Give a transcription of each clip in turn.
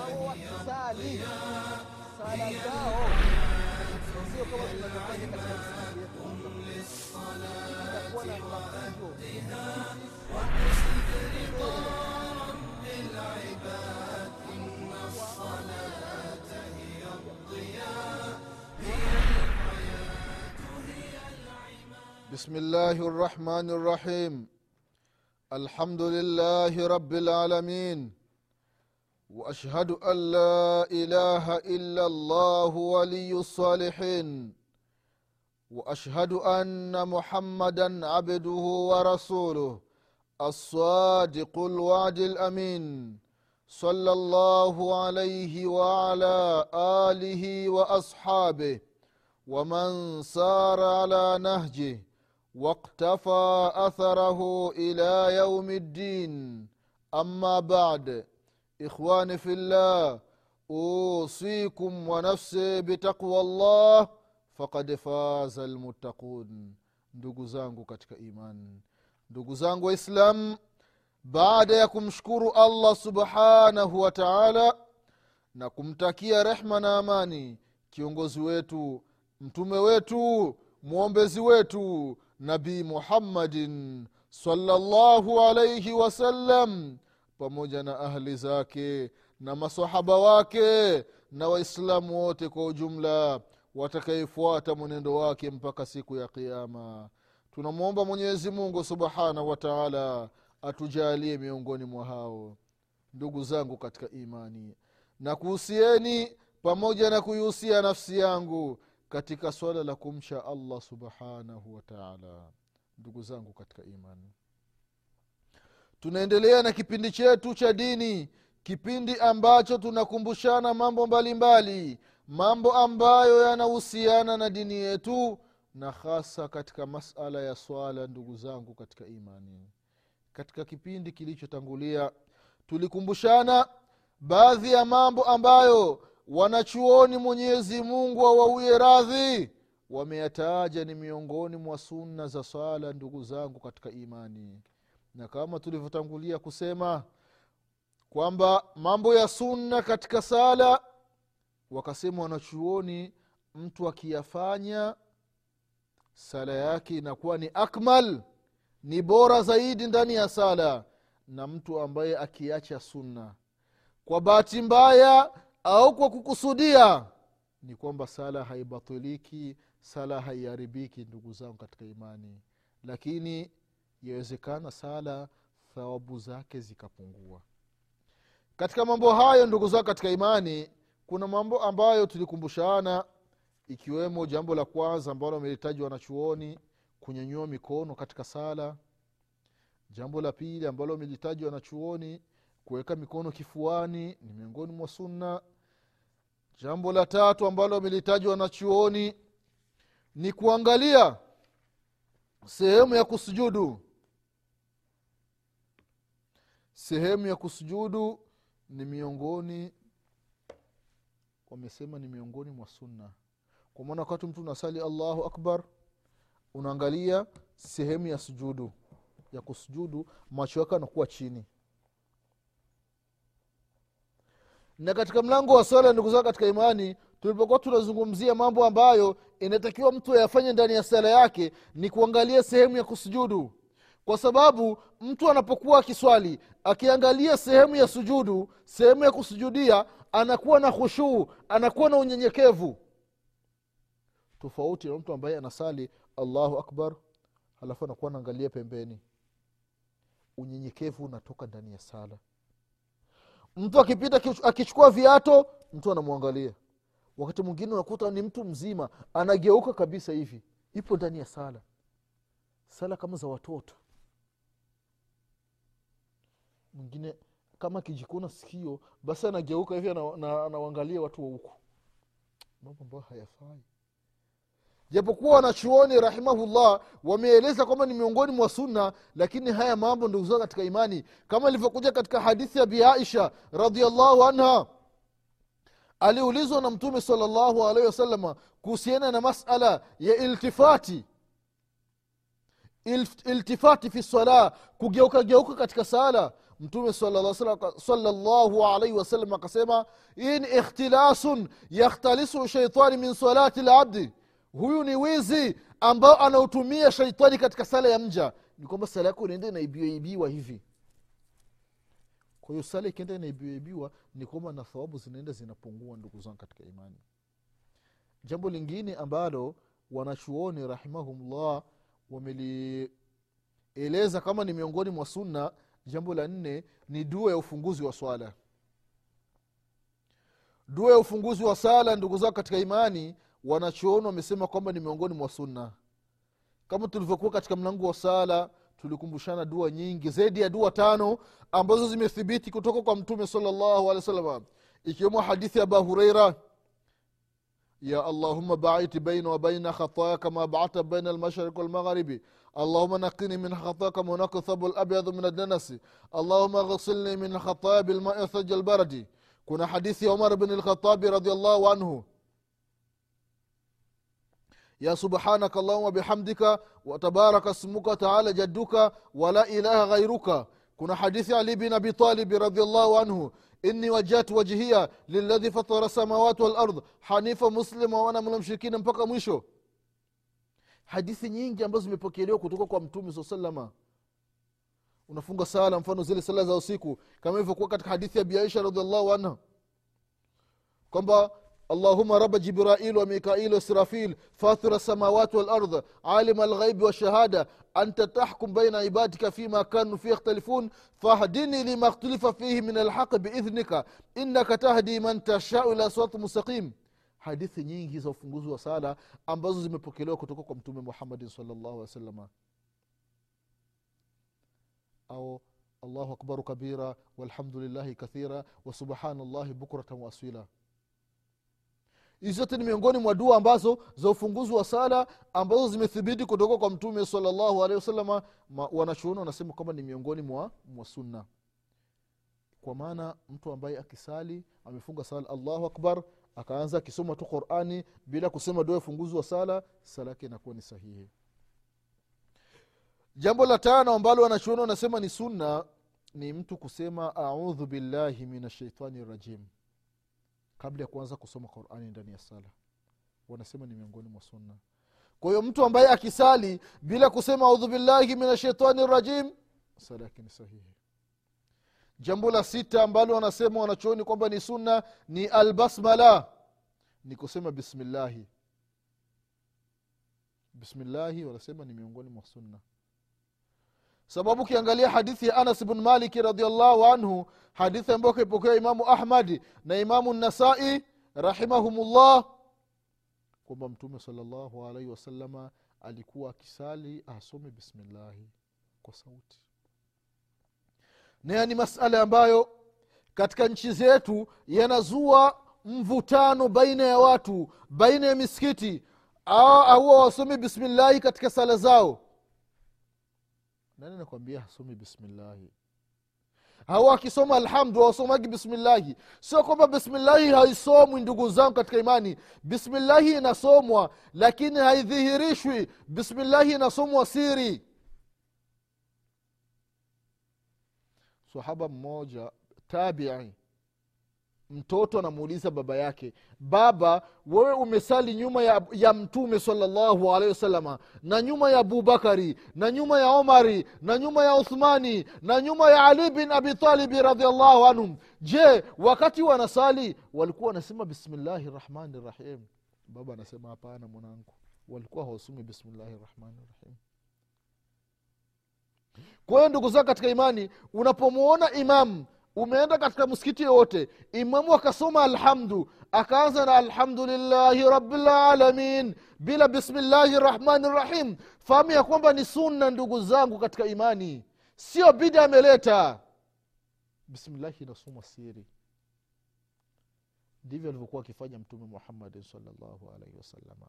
au wakisali sala zao sio kama tunavyofanya katika misikiti yetu itakuwa na mafunzo بسم الله الرحمن الرحيم. الحمد لله رب العالمين. وأشهد أن لا إله إلا الله ولي الصالحين. وأشهد أن محمدا عبده ورسوله الصادق الوعد الأمين. صلى الله عليه وعلى آله وأصحابه ومن سار على نهجه واقتفى اثره الى يوم الدين اما بعد اخواني في الله اوصيكم ونفسي بتقوى الله فقد فاز المتقون ndugu zangu katika imani ndugu zangu waislam baada ya kumshukuru allah subhanahu wa taala na kumtakia rehma na amani kiongozi wetu mtume wetu mwombezi wetu nabii muhammadin salllahu alaihi wasallam pamoja na ahli zake na masahaba wake na waislamu wote kwa ujumla watakayefuata mwenendo wake mpaka siku ya qiama tunamwomba mwenyezi mungu subhanahu wa taala atujalie miongoni mwa hao ndugu zangu katika imani. Na kuhusieni pamoja na kuihusia nafsi yangu katika swala la kumcha allah subhanahu wataala ndugu zangu katika imani tunaendelea na kipindi chetu cha dini kipindi ambacho tunakumbushana mambo mbalimbali mbali, mambo ambayo yanahusiana na dini yetu na hasa katika masala ya swala ndugu zangu katika imani. Katika kipindi kilichotangulia tulikumbushana baadhi ya mambo ambayo wanachuoni mwenyezi mungu awauye radhi. Wameyataja ni miongoni mwa sunna za swala ndugu zangu katika imani. Na kama tulivyotangulia kusema kwamba mambo ya sunna katika sala wakasema wanachuoni mtu akiyafanya sala yake inakuwa ni akmal ni bora zaidi ndani ya sala na mtu ambaye akiacha sunna. Kwa bahati mbaya au kwa kukusudia ni kwamba sala haibatiliki sala haiharibiki ndugu zangu katika imani. Lakini yawezekana sala thawabu zake zikapungua. Katika mambo hayo ndugu zangu katika imani kuna mambo ambayo tulikumbushana ikiwemo jambo la kwanza ambalo amelitaji wanachuoni kunyanyua mikono katika sala. Jambo la pili ambalo amelitaji wanachuoni kuweka mikono kifuani ni miongoni mwa sunna jambo la tatu ambalo amelitajwa na chuoni ni kuangalia sehemu ya kusujudu. Sehemu ya kusujudu ni miongoni wamesema ni miongoni mwa sunna. Kwa maana wakati mtu unasali allahu akbar unaangalia sehemu ya sujudu ya kusujudu macho yake anakuwa chini na katika mlango wa sala ndugu zao katika imani tulipokuwa tunazungumzia mambo ambayo inatakiwa mtu ayafanye ndani ya sala yake ni kuangalia sehemu ya kusujudu. Kwa sababu mtu anapokuwa akiswali akiangalia sehemu ya sujudu sehemu ya kusujudia anakuwa na khushuu anakuwa na unyenyekevu. Tofauti na mtu ambaye anasali allahu akbar halafu anakuwa anaangalia pembeni. Unyenyekevu unatoka ndani ya sala mtu akipita akichukua viato mtu anamwangalia. Wakati mwingine unakuta ni mtu mzima anageuka kabisa hivi. Ipo ndani ya sala. Sala kama za watoto. Mwingine kama akijikuna sikio basi anageuka hivi anawangalia watu wa huku. Mambo ambayo hayafai japokuwa wanachuoni rahimahullah wameeleza kwamba ni miongoni mwa sunna lakini haya mambo ndugu zao katika imani. Kama ilivyokuja katika hadithi ya bi aisha radiallahu anha aliulizwa na mtume salllahu alaihi wasalama kuhusiana na masala ya iltifati. Iltifati fi sala kugeuka geuka katika sala. Mtume salllahu alaihi wasallam akasema ni ikhtilasun yakhtalisu shaitani min salati labdi huyu ni wizi ambao anautumia shaitani katika sala ya mja. Ni kwamba sala yako inaenda inaibiwaibiwa hivi. Kwa hiyo sala ikienda inaibiwaibiwa ni kwamba na thawabu zinaenda zinapungua ndugu zangu katika imani. Jambo lingine ambalo wanachuoni rahimahumllah wamelieleza kama ni miongoni mwa sunna jambo la nne ni dua ya ufunguzi wa swala. Dua ya ufunguzi wa sala ndugu zao katika imani wanachuoni wamesema kwamba ni miongoni mwa sunna kama tulivyokuwa katika mlango wa sala tulikumbushana dua nyingi zaidi ya dua tano ambazo zimethibiti kutoka kwa mtume salllahu alehi wa sallam ikiwemo hadithi ya aba hureira يا اللهم باعت بين وبين خطايا كما بعت بين المشرق والمغرب اللهم نقني من خطايا كما ينقى الثوب الابيض من الدنس اللهم اغسلني من خطايا بالماء ثلج البرد كنا حديث عمر بن الخطاب رضي الله عنه ya subhanaka allahuma bihamdika watabaraka smuka taala jadduka wala ilaha ghairuka kuna hadithi ali bin abitalibi radiallahu anhu inni wajhatu wajhia liladhi fatara samawati walard hanifa muslima wana mnamshirikina mpaka mwisho. Hadithi nyingi ambazo zimepokelewa kutoka kwa mtume saa salama unafunga sala mfano zile sala za usiku kama ilivyokuwa katika hadithi ya biaisha radiallahu anha kwamba اللهم رب جبرائيل وميكائيل وسرافيل فاطر السماوات والأرض عالم الغيب والشهادة أنت تحكم بين عبادك فيما كانوا فيه يختلفون فاهدني لما اختلف فيه من الحق بإذنك إنك تهدي من تشاء إلى صراط مستقيم hadithi nyingi za ufunguzi wa sala ambazo zimepokelewa kutoka kwa mtume muhammadin salllahu alih wasalama au allahu akbaru kabira walhamdulillahi kathira wasubhanallahi bukratan waaswila hizi zote ni miongoni mwa dua ambazo za ufunguzi wa sala ambazo zimethibiti kutoka kwa mtume salllahu alehi wasalama wanachuoni wanasema kwamba ni miongoni mwa, mwa sunna. Kwa maana mtu ambaye akisali amefunga sala allahu akbar akaanza akisoma tu qurani bila kusema dua ya ufunguzi wa sala sala yake inakuwa ni sahihi. Jambo la tano ambalo wanachuoni wanasema ni sunna ni mtu kusema audhu billahi min ashaitani rajim kabla ya kuanza kusoma qurani ndani ya sala. Wanasema ni miongoni mwa sunna. Kwa hiyo mtu ambaye akisali bila kusema audhu billahi min ashaitani rajim sala yake ni sahihi. Jambo la sita ambalo wanasema wanachooni kwamba ni sunna ni albasmala ni kusema bismillahi. Bismillahi wanasema ni miongoni mwa sunna sababu ukiangalia hadithi ya anas bn maliki radiallahu anhu hadithi ambayo kaipokea imamu ahmadi na imamu nasai rahimahumullah kwamba mtume salllahu alaihi wasalama alikuwa akisali asome bismillahi kwa sauti. Nayo ni masala ambayo katika nchi zetu yanazua mvutano baina ya watu baina ya misikiti au wasomi bismillahi katika sala zao nani nakwambia hasomi bismillahi hawa akisoma alhamdu hawasomagi bismillahi sio kwamba bismillahi haisomwi ndugu zangu katika imani. Bismillahi inasomwa lakini haidhihirishwi. Bismillahi inasomwa siri. Sahaba mmoja tabii mtoto anamuuliza baba yake baba wewe umesali nyuma ya, ya mtume salllahu alehi wasalama na nyuma ya abubakari na nyuma ya omari na nyuma ya uthmani na nyuma ya ali bin abitalibi radiallahu anhum. Je wakati wanasali walikuwa wanasema bismillahi rahmani rahim? Baba anasema hapana mwanangu walikuwa hawasumi bismillahi rahmani rahim. Kwa hiyo ndugu zao katika imani unapomwona imamu umeenda katika msikiti yoyote imamu akasoma alhamdu akaanza na alhamdulillahi rabilalamin bila bismillahi rahmani rahim. Fahamu ya kwamba ni sunna ndugu zangu katika imani. Sio bida ameleta. Bismillahi inasoma siri. Ndivyo alivyokuwa akifanya mtume muhammadin salllahu alaihi wasalama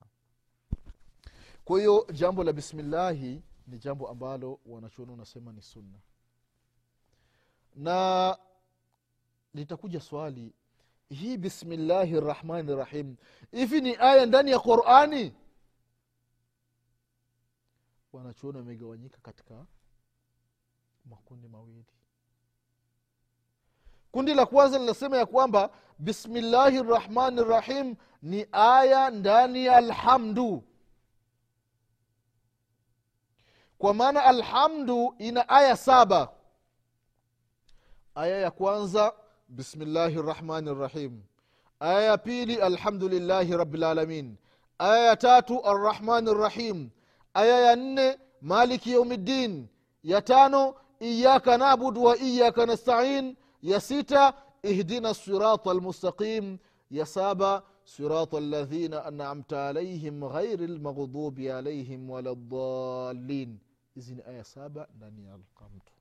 kwa hiyo jambo la bismillahi ni jambo ambalo wanachuoni wanasema ni sunna. Na litakuja swali hii bismillahi rahmani rahim hivi ni aya ndani ya qurani? Wanachuoni wamegawanyika katika makundi mawili. Kundi la kwanza linasema ya kwamba bismillahi rahmani rahim ni aya ndani ya alhamdu. Kwa maana alhamdu ina aya saba. Aya ya kwanza bismillahi rahmani rahim aya ya pili alhamdulillahi rabilalamin aya ya tatu arrahmani rrahim aya ya nne maliki yaumiddin ya tano iyaka nabudu wa iyaka nastain ya sita ihdina sirata almustaqim ya saba anamta alaihim ghairi lmaghdubi alaihim wala dhalin hizi ni aya saba ndani ya alkamtu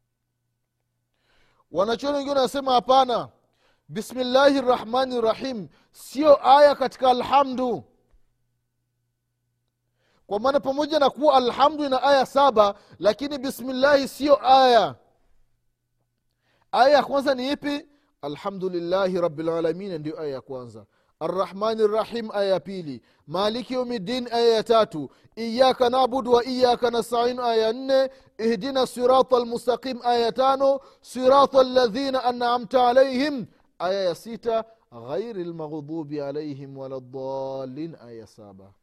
wanachuoni wengine wanasema hapana. Bismillahi rahmani rahim sio aya katika alhamdu. Kwa maana pamoja na kuwa alhamdu ina aya saba lakini bismillahi siyo aya. Aya ya kwanza ni ipi? Alhamdulillahi rabilalamin ndio aya ya kwanza arrahmani rrahim aya ya pili. Maliki yaumiddin aya ya tatu. Iyaka nabudu wa iyaka nastain aya ya nne. Ihdina sirata lmustaqim aya ya tano. Sirata ladhina anamta alaihim aya ya sita. Ghairi lmaghdubi alaihim wala dalin aya ya saba.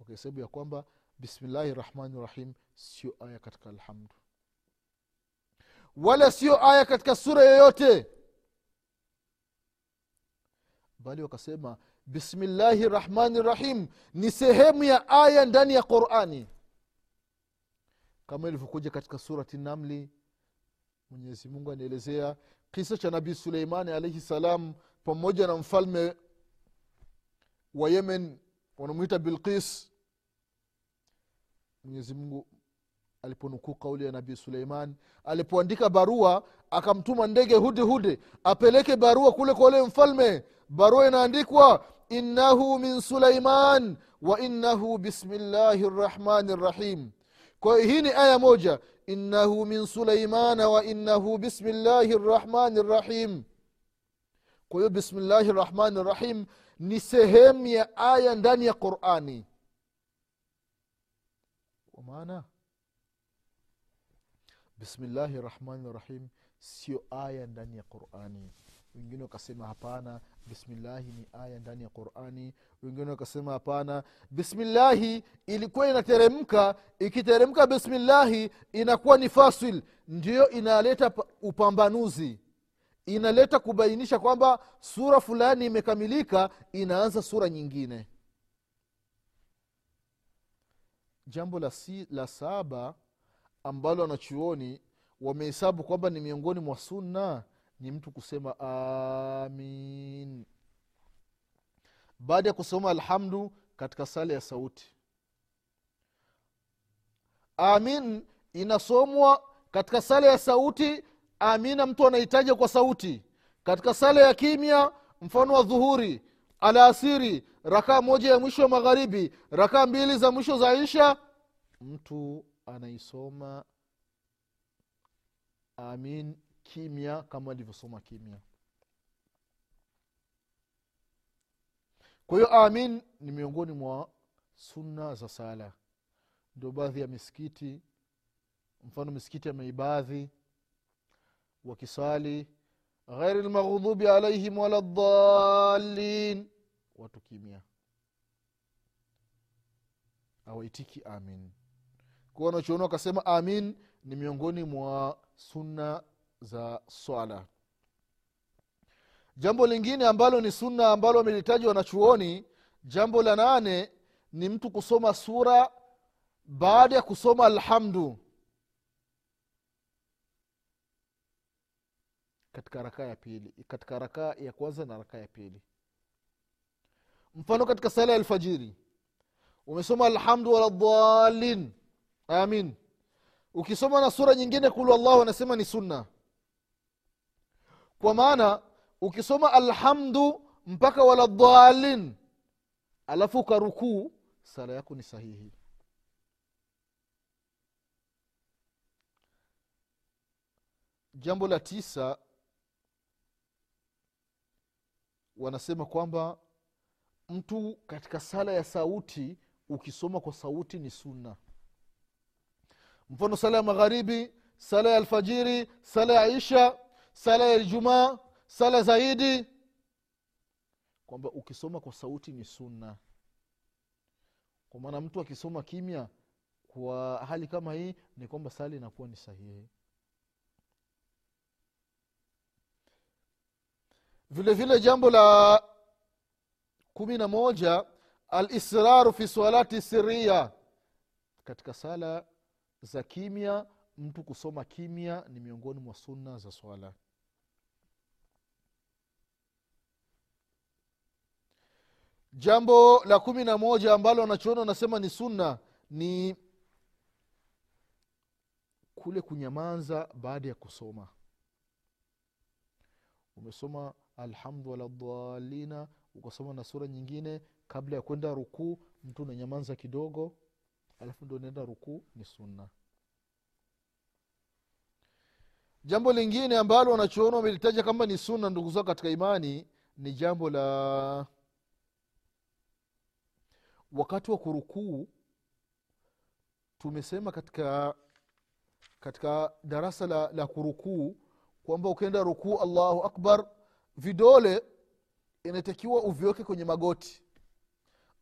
Ukihesabu ya kwamba bismillahi rahmani rahim sio aya katika alhamdu. Wala sio aya katika sura yoyote bali wakasema bismillahi rahmani rahim ni sehemu ya aya ndani ya qurani. Kama ilivyokuja katika surati namli mwenyezi mungu anaelezea kisa cha nabii suleimani alaihi salam pamoja na mfalme wa yemen wanamwita bilqis. Mwenyezi mungu aliponukuu kauli ya nabii suleiman alipoandika barua akamtuma ndege hude hude apeleke barua kule kwa ule mfalme. Barua inaandikwa innahu min suleiman wa innahu bismillahi rrahmani rrahim. Kwa hiyo hii ni aya moja innahu min suleimana wa innahu bismillahi rrahmani rrahim. Kwa hiyo bismillahi rrahmani rrahim ni sehemu ya aya ndani ya qurani. Kwa maana? Bismillahi rahmani rahim sio aya ndani ya qurani. Wengine wakasema hapana bismillahi ni aya ndani ya qurani. Wengine wakasema hapana bismillahi ilikuwa inateremka. Ikiteremka bismillahi inakuwa ni fasil. Ndiyo inaleta upambanuzi. Inaleta kubainisha kwamba sura fulani imekamilika inaanza sura nyingine. Jambo la, si, la saba ambalo wanachuoni wamehesabu kwamba ni miongoni mwa sunna ni mtu kusema amin. Baada ya kusoma alhamdu katika sala ya sauti. Amin inasomwa katika sala ya sauti amina mtu anahitaja kwa sauti. Katika sala ya kimya mfano wa dhuhuri alasiri rakaa moja ya mwisho wa magharibi rakaa mbili za mwisho za isha mtu anaisoma amin kimya kama alivyosoma kimya. Kwa hiyo amin ni miongoni mwa sunna za sala. Ndio baadhi ya misikiti mfano misikiti ya maibadhi wakisali ghairi lmaghdubi alaihim wala dhalin watu kimya. Awaitiki amin. Kwa wanachuoni wakasema amin ni miongoni mwa sunna za swala. Jambo lingine ambalo ni sunna ambalo wamelitaja wanachuoni jambo la nane ni mtu kusoma sura baada ya kusoma alhamdu. Katika rakaa ya pili katika rakaa ya kwanza na rakaa ya pili. Mfano katika sala ya alfajiri. Umesoma alhamdu waladalin amin ukisoma na sura nyingine kulu allahu anasema ni sunna. Kwa maana ukisoma alhamdu mpaka wala dhalin alafu ukarukuu sala yako ni sahihi. Jambo la tisa wanasema kwamba mtu katika sala ya sauti ukisoma kwa sauti ni sunna mfano sala ya magharibi sala ya alfajiri sala ya isha sala ya ijumaa sala zaidi. Kwamba ukisoma kwa sauti ni sunna. Kwa maana mtu akisoma kimya kwa hali kama hii ni kwamba sala inakuwa ni sahihi. Vile vile jambo la kumi na moja alisraru fi salati siria katika sala za kimya mtu kusoma kimya ni miongoni mwa sunna za swala. Jambo la kumi na moja ambalo wanachoona wanasema ni sunna ni kule kunyamaza baada ya kusoma. Umesoma alhamdu waladhalina ukasoma na sura nyingine kabla ya kwenda rukuu mtu unanyamaza kidogo alafu ndo unaenda rukuu ni sunna. Jambo lingine ambalo wanachuona wamelitaja kama ni sunna ndugu zao katika imani ni jambo la wakati wa kurukuu tumesema katika katika darasa la, la kurukuu kwamba ukienda rukuu allahu akbar vidole inatakiwa uviweke kwenye magoti.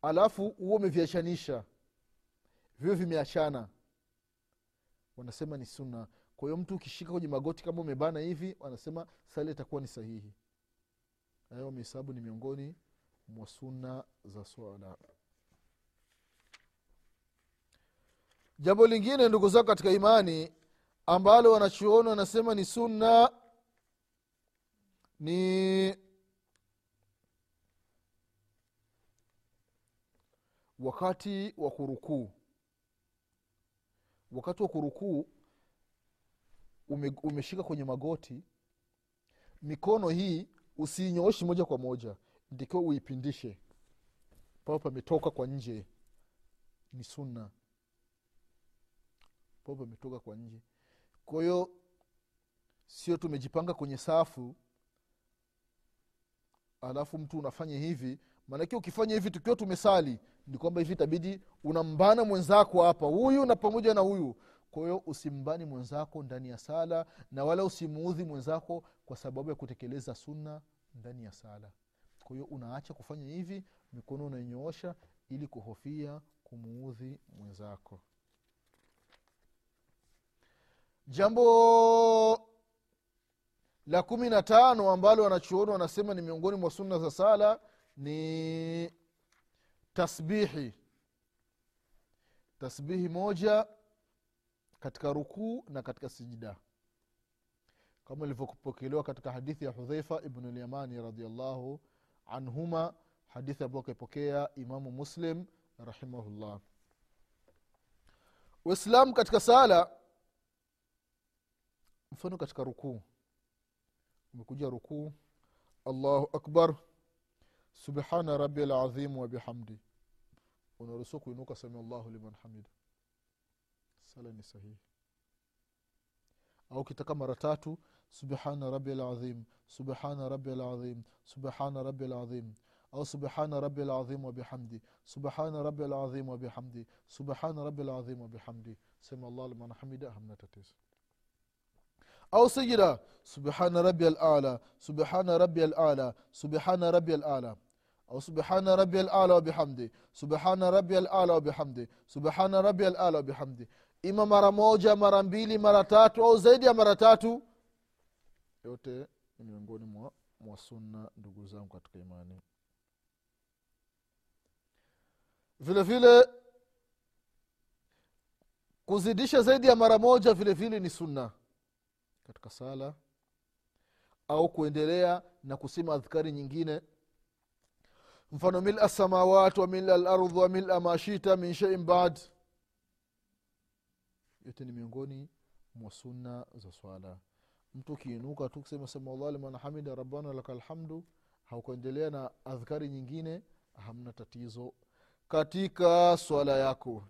Alafu huo umeviachanisha viwe vimeachana. Wanasema ni sunna. Kwa hiyo mtu ukishika kwenye magoti kama umebana hivi wanasema sala itakuwa ni sahihi. Hayo wamehesabu ni miongoni mwa sunna za swala. Jambo lingine ndugu zako katika imani ambalo wanachuoni wanasema ni sunna ni wakati wa kurukuu wakati wa kurukuu ume, umeshika kwenye magoti mikono hii usiinyooshi moja kwa moja ndikiwa uipindishe. Pao pametoka kwa nje ni sunna. Pao pametoka kwa nje. Kwa hiyo sio tumejipanga kwenye safu alafu mtu unafanya hivi maanake ukifanya hivi tukiwa tumesali ni kwamba hivi itabidi unambana mwenzako hapa huyu na pamoja na huyu. Kwa hiyo usimbani mwenzako ndani ya sala na wala usimuudhi mwenzako kwa sababu ya kutekeleza sunna ndani ya sala. Kwa hiyo unaacha kufanya hivi mikono unainyoosha ili kuhofia kumuudhi mwenzako. Jambo la kumi na tano ambalo wanachuoni wanasema ni miongoni mwa sunna za sala ni tasbihi. Tasbihi moja katika rukuu na katika sijida kama ilivyopokelewa katika hadithi ya hudhaifa ibnu lyamani radiallahu anhuma hadithi ambayo akaipokea imamu muslim rahimahullah. Waislamu katika sala mfano katika rukuu. Umekuja rukuu allahu akbar subhana rabi lazim wabihamdi unaruhusiwa kuinuka sami llahu liman hamida sala ni sahihi au kitaka mara tatu subhana rabi lazim subhana rabi lazim subhana rabi lazim au subhana rabi lazim wabihamdi subhana rabi lazim wabihamdi subhana rabi lazim wabihamdi sami allah liman hamida hamna tatizo au sijida subhana rabi alala subhana rabi alala subhana rabi alala au subhana rabi alala wabihamdi subhana rabi alala wabihamdi subhana rabi alala wabihamdi ima mara moja mara mbili mara tatu au zaidi ya mara tatu? Yote ni miongoni mwa, mwa sunna ndugu zangu katika imani. Vile vile kuzidisha zaidi ya mara moja vile vile ni sunna katika sala au kuendelea na kusema adhkari nyingine mfano mila samawat wa mila lardh wa mila mashita min shein bad. Yote ni miongoni mwa sunna za swala. Mtu ukiinuka tu kusema samallah liman hamida rabbana laka lhamdu haukuendelea na adhkari nyingine hamna tatizo katika swala yako.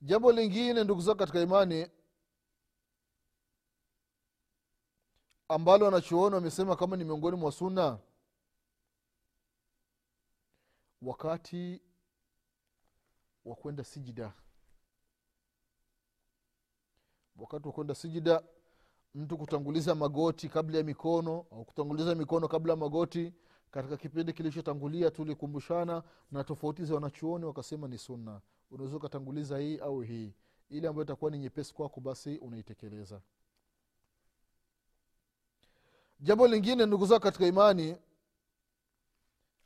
Jambo lingine ndugu zako katika imani ambalo wanachuoni wamesema kama ni miongoni mwa sunna wakati wa kwenda sijida. Wakati wa kwenda sijida mtu kutanguliza magoti kabla ya mikono au kutanguliza mikono kabla ya magoti katika kipindi kilichotangulia tulikumbushana na tofauti za wanachuoni wakasema ni sunna. Unaweza ukatanguliza hii au hii. Ili ambayo itakuwa ni nyepesi kwako basi unaitekeleza jambo lingine ndugu zao katika imani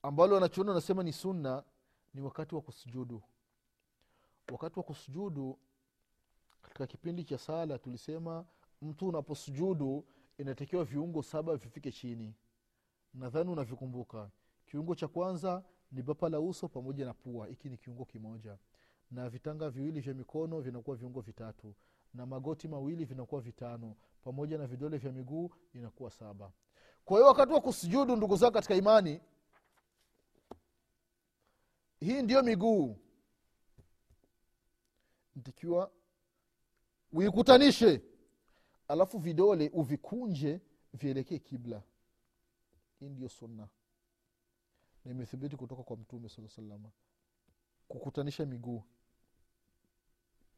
ambalo wanachuoni wanasema ni sunna ni wakati wa kusujudu. Wakati wa kusujudu katika kipindi cha sala tulisema mtu unaposujudu inatakiwa viungo saba vifike chini. Nadhani unavikumbuka. Kiungo cha kwanza ni bapa la uso pamoja na pua. Hiki ni kiungo kimoja. Na vitanga viwili vya mikono vinakuwa viungo vitatu na magoti mawili vinakuwa vitano pamoja na vidole vya miguu inakuwa saba. Kwa hiyo wakati wa kusujudu ndugu zao katika imani hii ndiyo miguu. Ntikiwa uikutanishe alafu vidole uvikunje vielekee kibla. Hii ndiyo sunna. Na kutoka kwa mtume saa salama kukutanisha miguu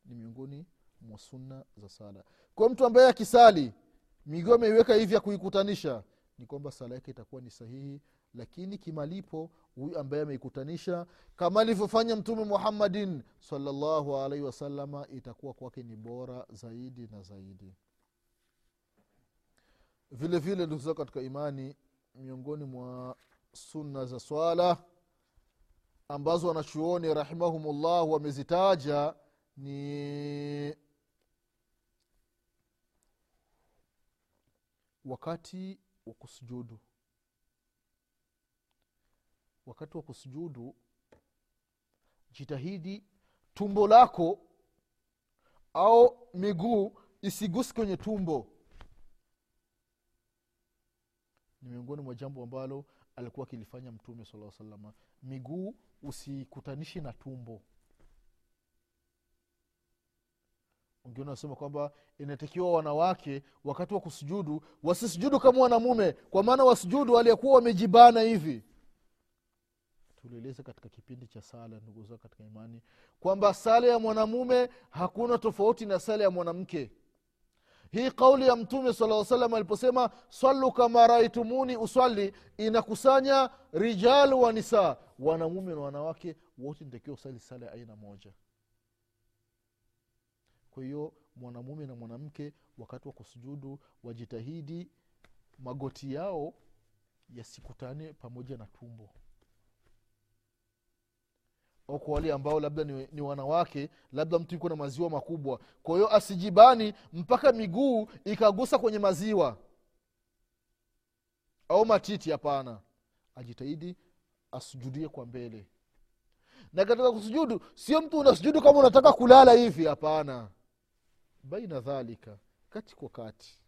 ni miongoni mwa sunna za sala. Kwa mtu ambaye akisali miguu ameiweka hivi ya kuikutanisha ni kwamba sala yake itakuwa ni sahihi lakini kimalipo huyu ambaye ameikutanisha kama alivyofanya mtume muhammadin salllahu alaihi wasalama itakuwa kwake ni bora zaidi na zaidi. Vile vile ndugu katika imani miongoni mwa sunna za swala ambazo wanachuoni rahimahumullah wamezitaja ni wakati wa kusujudu. Wakati wa kusujudu jitahidi tumbo lako au miguu isigusi kwenye tumbo. Ni miongoni mwa jambo ambalo alikuwa akilifanya mtume sala salama miguu usikutanishi na tumbo wengine wanasema kwamba inatakiwa wanawake wakati wa kusujudu wasisujudu kama wanamume kwa maana wasujudu waliokuwa wamejibana hivi. Tulieleza katika kipindi cha sala ndugu zao katika imani kwamba sala ya mwanamume hakuna tofauti na sala ya mwanamke. Hii kauli ya mtume sala salam aliposema swalu kama raitumuni uswali inakusanya rijalu wa nisa wanamume na wanawake wote nitakiwa usali sala ya aina moja kwa hiyo mwanamume na mwanamke wakati wa kusujudu wajitahidi magoti yao yasikutane pamoja na tumbo. Au kwa wale ambao labda ni, ni wanawake labda mtu yuko na maziwa makubwa. Kwa hiyo asijibani mpaka miguu ikagusa kwenye maziwa. Au matiti hapana. Ajitahidi asujudie kwa mbele. Na katika kusujudu sio mtu unasujudu kama unataka kulala hivi hapana baina dhalika kati kwa kati.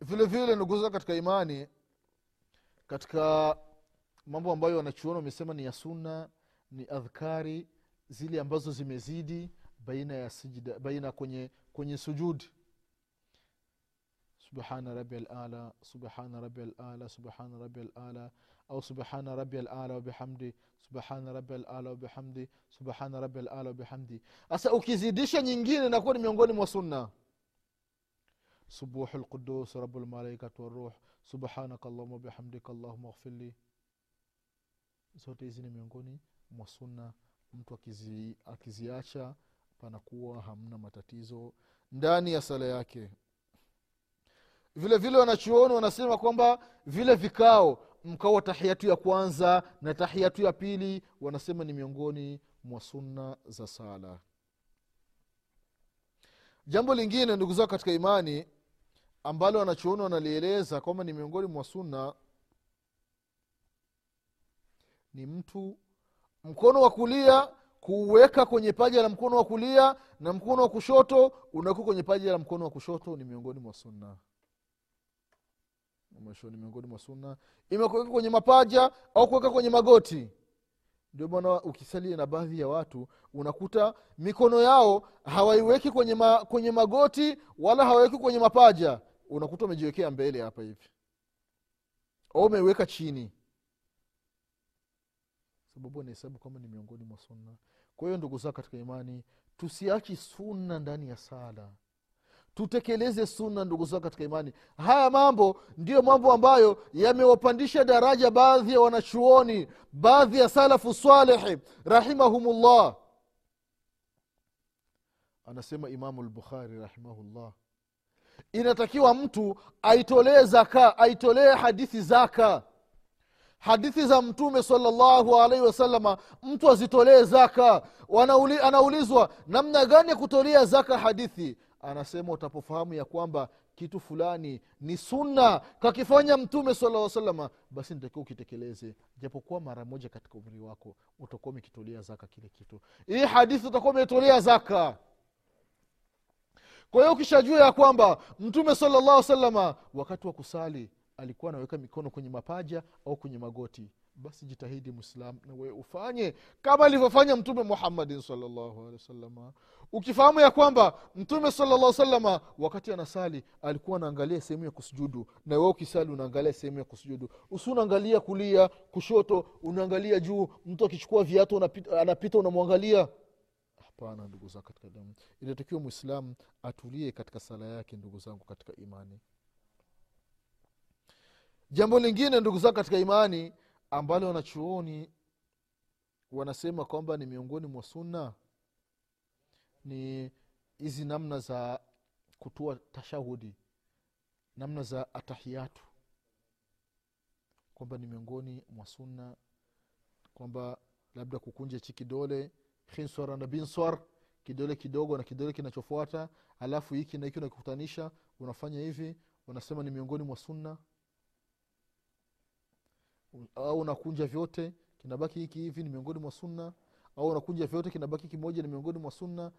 Vile vile ndugu katika imani katika mambo ambayo wanachuoni wamesema ni ya sunna ni adhkari zile ambazo zimezidi baina ya sijida baina kwenye kwenye sujudi. Subhana rabi alala subhana rabi alala subhana rabi alala au subhana rabi alala wabihamdi subhana rabi alala wabihamdi subhana rabi alala wabihamdi sasa ukizidisha nyingine inakuwa ni miongoni mwa sunna. Subuhu lqudus rabu lmalaikati waruh subhanaka allahuma wabihamdika allahuma ghfirli zote hizi ni miongoni mwa sunna. Mtu akizi, akiziacha panakuwa hamna matatizo. Ndani ya sala yake vile vile wanachuoni wanasema kwamba vile vikao mkao wa tahiyatu ya kwanza na tahiyatu ya pili wanasema ni miongoni mwa sunna za sala. Jambo lingine ndugu zao katika imani ambalo wanachuoni wanalieleza kwamba ni miongoni mwa sunna ni mtu mkono wa kulia kuuweka kwenye paja la mkono wa kulia na mkono wa kushoto unakuwa kwenye paja la mkono wa kushoto ni miongoni mwa sunna mwisho ni miongoni mwa sunna imekuweka kwenye mapaja au kuweka kwenye magoti. Ndio maana ukisalia na baadhi ya watu unakuta mikono yao hawaiweki kwenye, ma, kwenye magoti wala hawaiweki kwenye mapaja. Unakuta umejiwekea mbele hapa hivi. Au umeiweka chini. Sababu anahesabu kwamba ni miongoni mwa sunna. Kwa hiyo ndugu zao katika imani tusiachi sunna ndani ya sala tutekeleze sunna ndugu zao katika imani. Haya mambo ndiyo mambo ambayo yamewapandisha daraja baadhi ya wanachuoni baadhi ya salafu salehi rahimahumullah. Anasema imamu lbukhari rahimahullah inatakiwa mtu aitolee zaka aitolee hadithi zaka. Hadithi za mtume salllahu alaihi wasalama mtu azitolee zaka. Anaulizwa namna gani ya kutolea zaka hadithi anasema utapofahamu ya kwamba kitu fulani ni sunna kakifanya mtume sala salama basi nitakiwa ukitekeleze. Japokuwa mara moja katika umri wako utakuwa umekitolea zaka kile kitu. Hii hadithi utakuwa umetolea zaka. Kwa hiyo ukishajua ya kwamba mtume salallahu salama wakati wa kusali alikuwa anaweka mikono kwenye mapaja au kwenye magoti basi jitahidi mwislam na wewe ufanye kama alivyofanya mtume muhammadin salllahu ukifahamu ya kwamba mtume salllah salama wakati anasali alikuwa anaangalia sehemu ya kusujudu. Na wewe ukisali unaangalia sehemu ya kusujudu. Usi unaangalia kulia kushoto unaangalia juu. Mtu akichukua viatu anapita, anapita unamwangalia. Hapana ndugu zangu katika damu. Inatakiwa mwislamu atulie katika sala yake ndugu zangu katika imani. Jambo lingine ndugu zangu katika imani ambalo wanachuoni wanasema kwamba ni miongoni mwa sunna ni hizi namna za kutua tashahudi namna za atahiyatu kwamba ni miongoni mwa sunna kwamba labda kukunja chi kidole khinswara na binswar kidole kidogo na kidole kinachofuata alafu hiki na hiki unakikutanisha unafanya hivi unasema ni miongoni mwa sunna au unakunja vyote kinabaki hiki hivi ni miongoni mwa sunna. Au unakunja vyote kinabaki kimoja ni miongoni mwa sunna.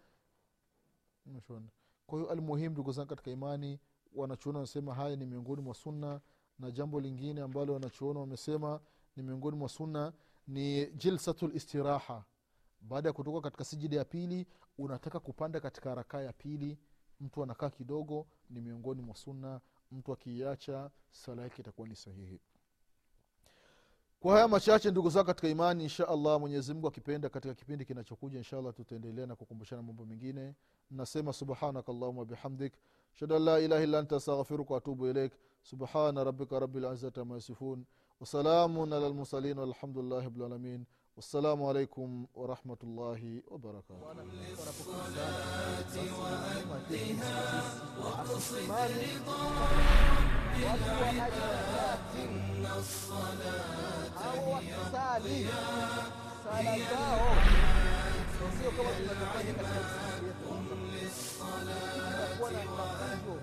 Kwa hiyo almuhimu ndugu zangu katika imani wanachuona wanasema haya ni miongoni mwa sunna na jambo lingine ambalo wanachuona wamesema ni miongoni mwa sunna ni jilsatu listiraha baada ya kutoka katika sijida ya pili unataka kupanda katika rakaa ya pili mtu anakaa kidogo ni miongoni mwa sunna. Mtu akiiacha sala yake itakuwa ni sahihi kwa haya machache ndugu zao katika imani insha allah mwenyezimngu akipenda katika kipindi kinachokuja insha allah tutaendelea na kukumbushana mambo mengine. Nasema subhanaka allahuma bihamdik shadu an la ilaha illa anta astaghfiruka waatubu ilaik. Subhana rabika rabilizati ama yasifun. Wasalamun ala lmursalin walhamdulillahi rabilalamin wassalamu alaikum warahmatullahi wabarakatuh hao wakisali sala zao sio kama tunavyofanya katika misikiti yetu inakuwa na matatizo